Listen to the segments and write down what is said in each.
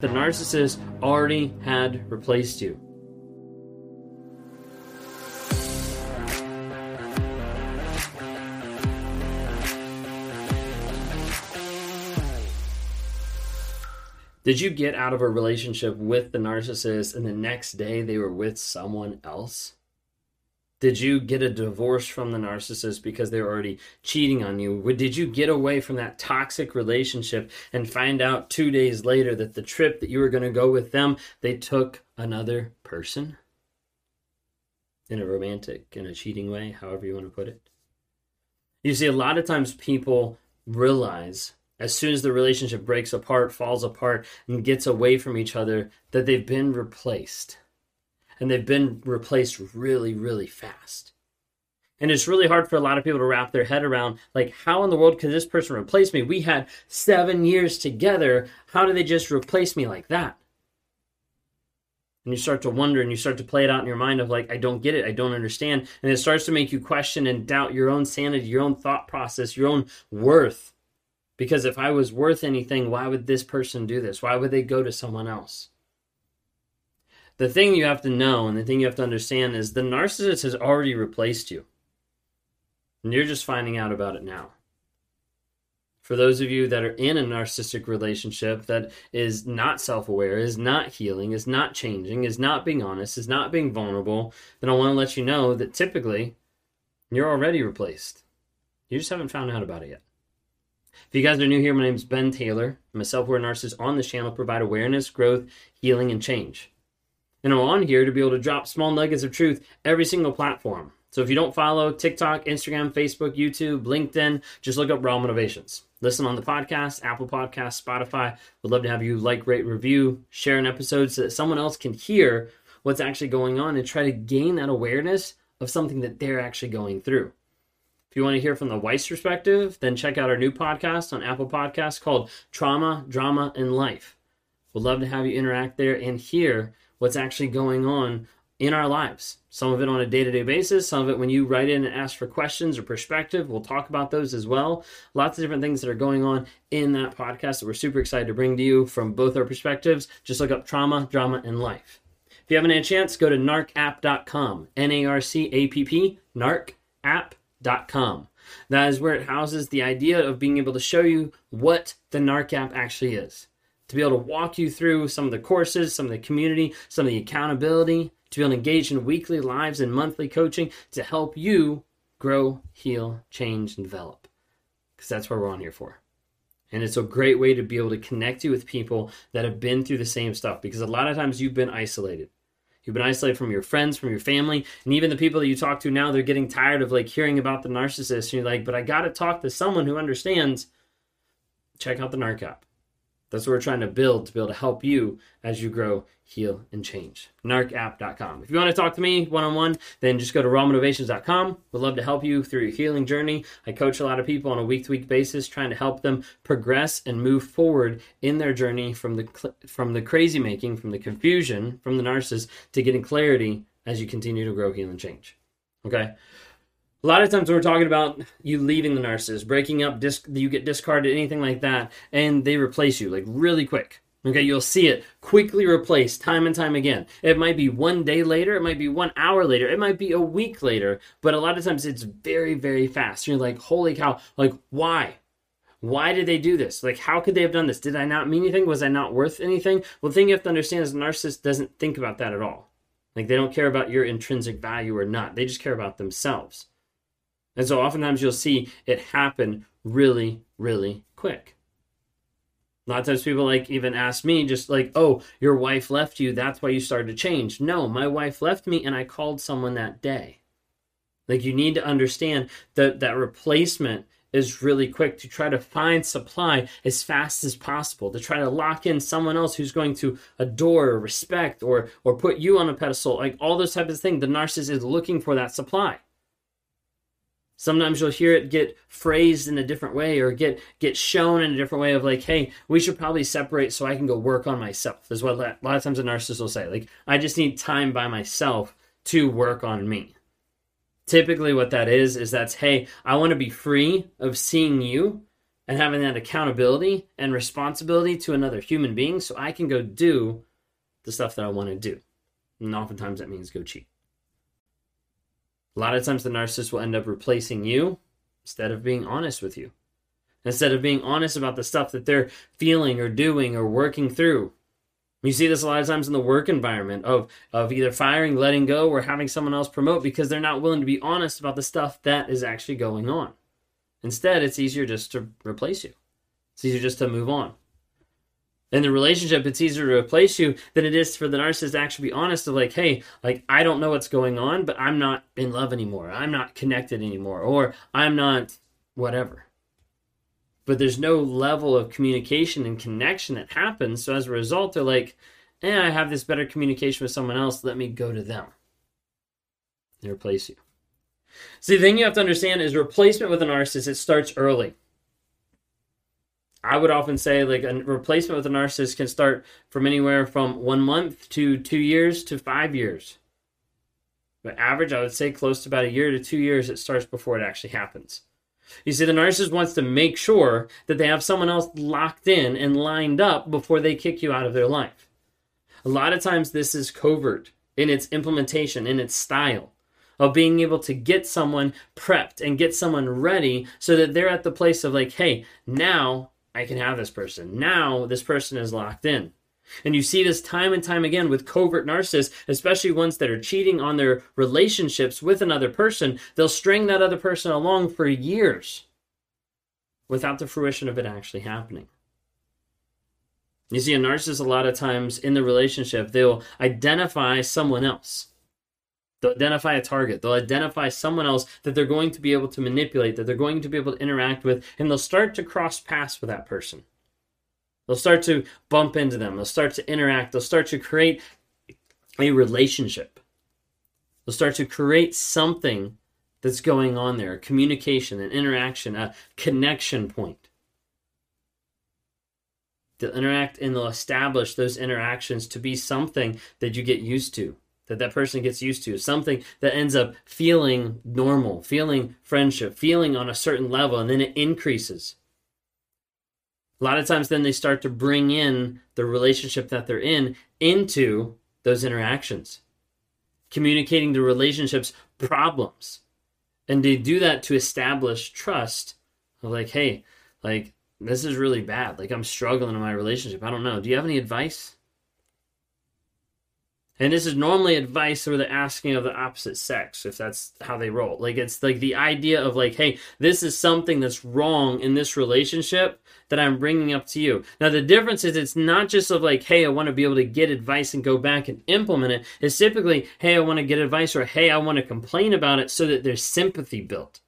The narcissist already had replaced you. Did you get out of a relationship with the narcissist and the next day they were with someone else? Did you get a divorce from the narcissist because they were already cheating on you? Did you get away from that toxic relationship and find out two days later that the trip that you were going to go with them, they took another person? In a romantic, in a cheating way, however you want to put it. You see, a lot of times people realize as soon as the relationship breaks apart, falls apart, and gets away from each other, that they've been replaced. And they've been replaced really, really fast. And it's really hard for a lot of people to wrap their head around like, how in the world could this person replace me? We had seven years together. How do they just replace me like that? And you start to wonder and you start to play it out in your mind of like, I don't get it. I don't understand. And it starts to make you question and doubt your own sanity, your own thought process, your own worth. Because if I was worth anything, why would this person do this? Why would they go to someone else? The thing you have to know and the thing you have to understand is the narcissist has already replaced you. And you're just finding out about it now. For those of you that are in a narcissistic relationship that is not self aware, is not healing, is not changing, is not being honest, is not being vulnerable, then I want to let you know that typically you're already replaced. You just haven't found out about it yet. If you guys are new here, my name is Ben Taylor. I'm a self-aware narcissist on this channel, provide awareness, growth, healing, and change. And I'm on here to be able to drop small nuggets of truth every single platform. So if you don't follow TikTok, Instagram, Facebook, YouTube, LinkedIn, just look up Raw Motivations. Listen on the podcast, Apple Podcast, Spotify. Would love to have you like, rate, review, share an episode so that someone else can hear what's actually going on and try to gain that awareness of something that they're actually going through. If you want to hear from the wife's perspective, then check out our new podcast on Apple Podcasts called Trauma, Drama, and Life. We'd love to have you interact there and hear what's actually going on in our lives. Some of it on a day to day basis, some of it when you write in and ask for questions or perspective. We'll talk about those as well. Lots of different things that are going on in that podcast that we're super excited to bring to you from both our perspectives. Just look up trauma, drama, and life. If you haven't had a chance, go to narcapp.com, N A R C A P P, narcapp.com. That is where it houses the idea of being able to show you what the NARC app actually is. To be able to walk you through some of the courses, some of the community, some of the accountability, to be able to engage in weekly lives and monthly coaching to help you grow, heal, change, and develop. Because that's what we're on here for. And it's a great way to be able to connect you with people that have been through the same stuff because a lot of times you've been isolated. You've been isolated from your friends, from your family, and even the people that you talk to now, they're getting tired of like hearing about the narcissist. And you're like, but I got to talk to someone who understands. Check out the NARC. That's what we're trying to build to be able to help you as you grow, heal, and change. NARCapp.com. If you want to talk to me one on one, then just go to rawmotivations.com. We'd love to help you through your healing journey. I coach a lot of people on a week to week basis, trying to help them progress and move forward in their journey from the from the crazy making, from the confusion, from the narcissist to getting clarity as you continue to grow, heal, and change. Okay a lot of times we're talking about you leaving the narcissist, breaking up, disc, you get discarded, anything like that, and they replace you like really quick. Okay, you'll see it quickly replaced time and time again. It might be one day later, it might be one hour later, it might be a week later, but a lot of times it's very, very fast. You're like, holy cow, like, why? Why did they do this? Like, how could they have done this? Did I not mean anything? Was I not worth anything? Well, the thing you have to understand is a narcissist doesn't think about that at all. Like, they don't care about your intrinsic value or not, they just care about themselves. And so oftentimes you'll see it happen really, really quick. A lot of times people like even ask me just like, oh, your wife left you, that's why you started to change. No, my wife left me and I called someone that day. Like you need to understand that that replacement is really quick to try to find supply as fast as possible, to try to lock in someone else who's going to adore or respect or or put you on a pedestal, like all those types of things. The narcissist is looking for that supply. Sometimes you'll hear it get phrased in a different way or get get shown in a different way of like, hey, we should probably separate so I can go work on myself. Is what a lot of times a narcissist will say. Like, I just need time by myself to work on me. Typically, what that is, is that's, hey, I want to be free of seeing you and having that accountability and responsibility to another human being so I can go do the stuff that I want to do. And oftentimes that means go cheat. A lot of times the narcissist will end up replacing you instead of being honest with you. Instead of being honest about the stuff that they're feeling or doing or working through. You see this a lot of times in the work environment of, of either firing, letting go, or having someone else promote because they're not willing to be honest about the stuff that is actually going on. Instead, it's easier just to replace you. It's easier just to move on. In the relationship, it's easier to replace you than it is for the narcissist to actually be honest of like, hey, like I don't know what's going on, but I'm not in love anymore. I'm not connected anymore, or I'm not whatever but there's no level of communication and connection that happens. So as a result, they're like, eh, I have this better communication with someone else. Let me go to them. They replace you. See, the thing you have to understand is replacement with a narcissist, it starts early. I would often say like a replacement with a narcissist can start from anywhere from one month to two years to five years. But average, I would say close to about a year to two years, it starts before it actually happens. You see, the narcissist wants to make sure that they have someone else locked in and lined up before they kick you out of their life. A lot of times, this is covert in its implementation, in its style of being able to get someone prepped and get someone ready so that they're at the place of like, hey, now I can have this person. Now this person is locked in. And you see this time and time again with covert narcissists, especially ones that are cheating on their relationships with another person. They'll string that other person along for years without the fruition of it actually happening. You see, a narcissist, a lot of times in the relationship, they'll identify someone else. They'll identify a target. They'll identify someone else that they're going to be able to manipulate, that they're going to be able to interact with, and they'll start to cross paths with that person. They'll start to bump into them. They'll start to interact. They'll start to create a relationship. They'll start to create something that's going on there communication, an interaction, a connection point. They'll interact and they'll establish those interactions to be something that you get used to, that that person gets used to, something that ends up feeling normal, feeling friendship, feeling on a certain level, and then it increases. A lot of times, then they start to bring in the relationship that they're in into those interactions, communicating the relationship's problems. And they do that to establish trust of like, hey, like, this is really bad. Like, I'm struggling in my relationship. I don't know. Do you have any advice? And this is normally advice or the asking of the opposite sex, if that's how they roll. Like it's like the idea of like, hey, this is something that's wrong in this relationship that I'm bringing up to you. Now the difference is it's not just of like, hey, I want to be able to get advice and go back and implement it. It's typically, hey, I want to get advice or hey, I want to complain about it so that there's sympathy built.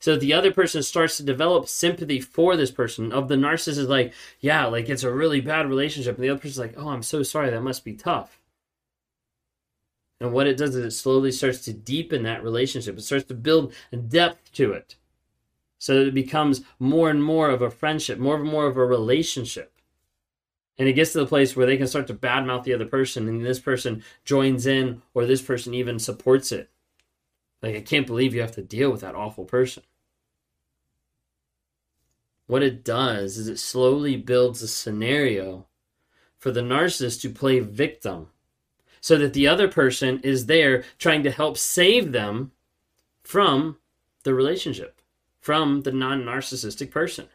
So the other person starts to develop sympathy for this person. Of the narcissist is like, yeah, like it's a really bad relationship, and the other person's like, oh, I'm so sorry, that must be tough. And what it does is it slowly starts to deepen that relationship. It starts to build a depth to it. So that it becomes more and more of a friendship, more and more of a relationship. And it gets to the place where they can start to badmouth the other person, and this person joins in, or this person even supports it. Like, I can't believe you have to deal with that awful person. What it does is it slowly builds a scenario for the narcissist to play victim so that the other person is there trying to help save them from the relationship, from the non narcissistic person.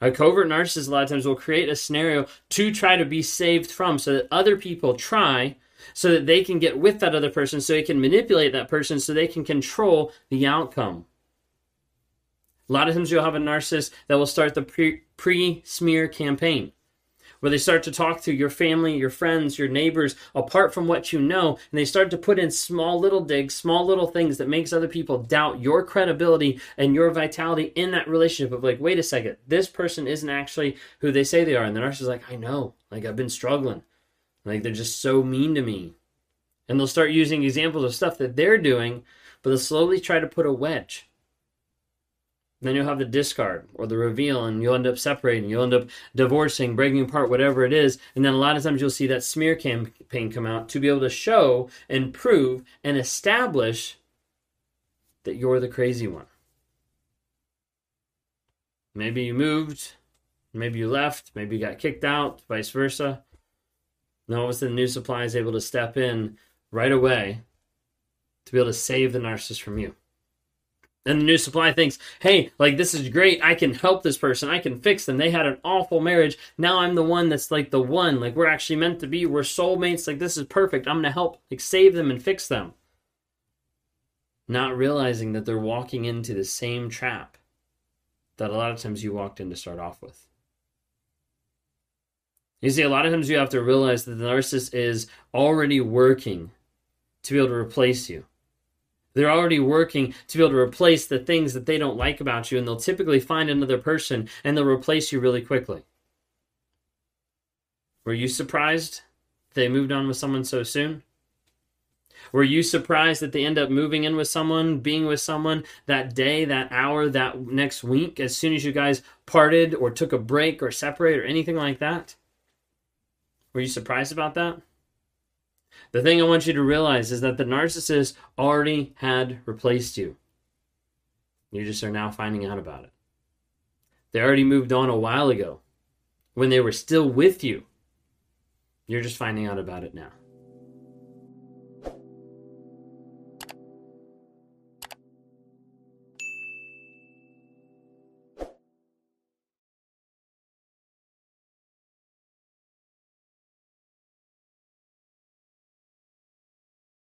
A covert narcissist, a lot of times, will create a scenario to try to be saved from so that other people try so that they can get with that other person, so they can manipulate that person, so they can control the outcome. A lot of times, you'll have a narcissist that will start the pre smear campaign where they start to talk to your family, your friends, your neighbors, apart from what you know, and they start to put in small little digs, small little things that makes other people doubt your credibility and your vitality in that relationship of like, wait a second, this person isn't actually who they say they are. And the narcissist is like, I know, like I've been struggling. Like they're just so mean to me. And they'll start using examples of stuff that they're doing, but they'll slowly try to put a wedge then you'll have the discard or the reveal, and you'll end up separating. You'll end up divorcing, breaking apart, whatever it is. And then a lot of times you'll see that smear campaign come out to be able to show and prove and establish that you're the crazy one. Maybe you moved, maybe you left, maybe you got kicked out, vice versa. Now, all sudden, New Supply is able to step in right away to be able to save the narcissist from you. And the new supply thinks, hey, like this is great. I can help this person. I can fix them. They had an awful marriage. Now I'm the one that's like the one. Like we're actually meant to be. We're soulmates. Like this is perfect. I'm gonna help like save them and fix them. Not realizing that they're walking into the same trap that a lot of times you walked in to start off with. You see, a lot of times you have to realize that the narcissist is already working to be able to replace you. They're already working to be able to replace the things that they don't like about you, and they'll typically find another person and they'll replace you really quickly. Were you surprised they moved on with someone so soon? Were you surprised that they end up moving in with someone, being with someone that day, that hour, that next week, as soon as you guys parted or took a break or separate or anything like that? Were you surprised about that? The thing I want you to realize is that the narcissist already had replaced you. You just are now finding out about it. They already moved on a while ago when they were still with you. You're just finding out about it now.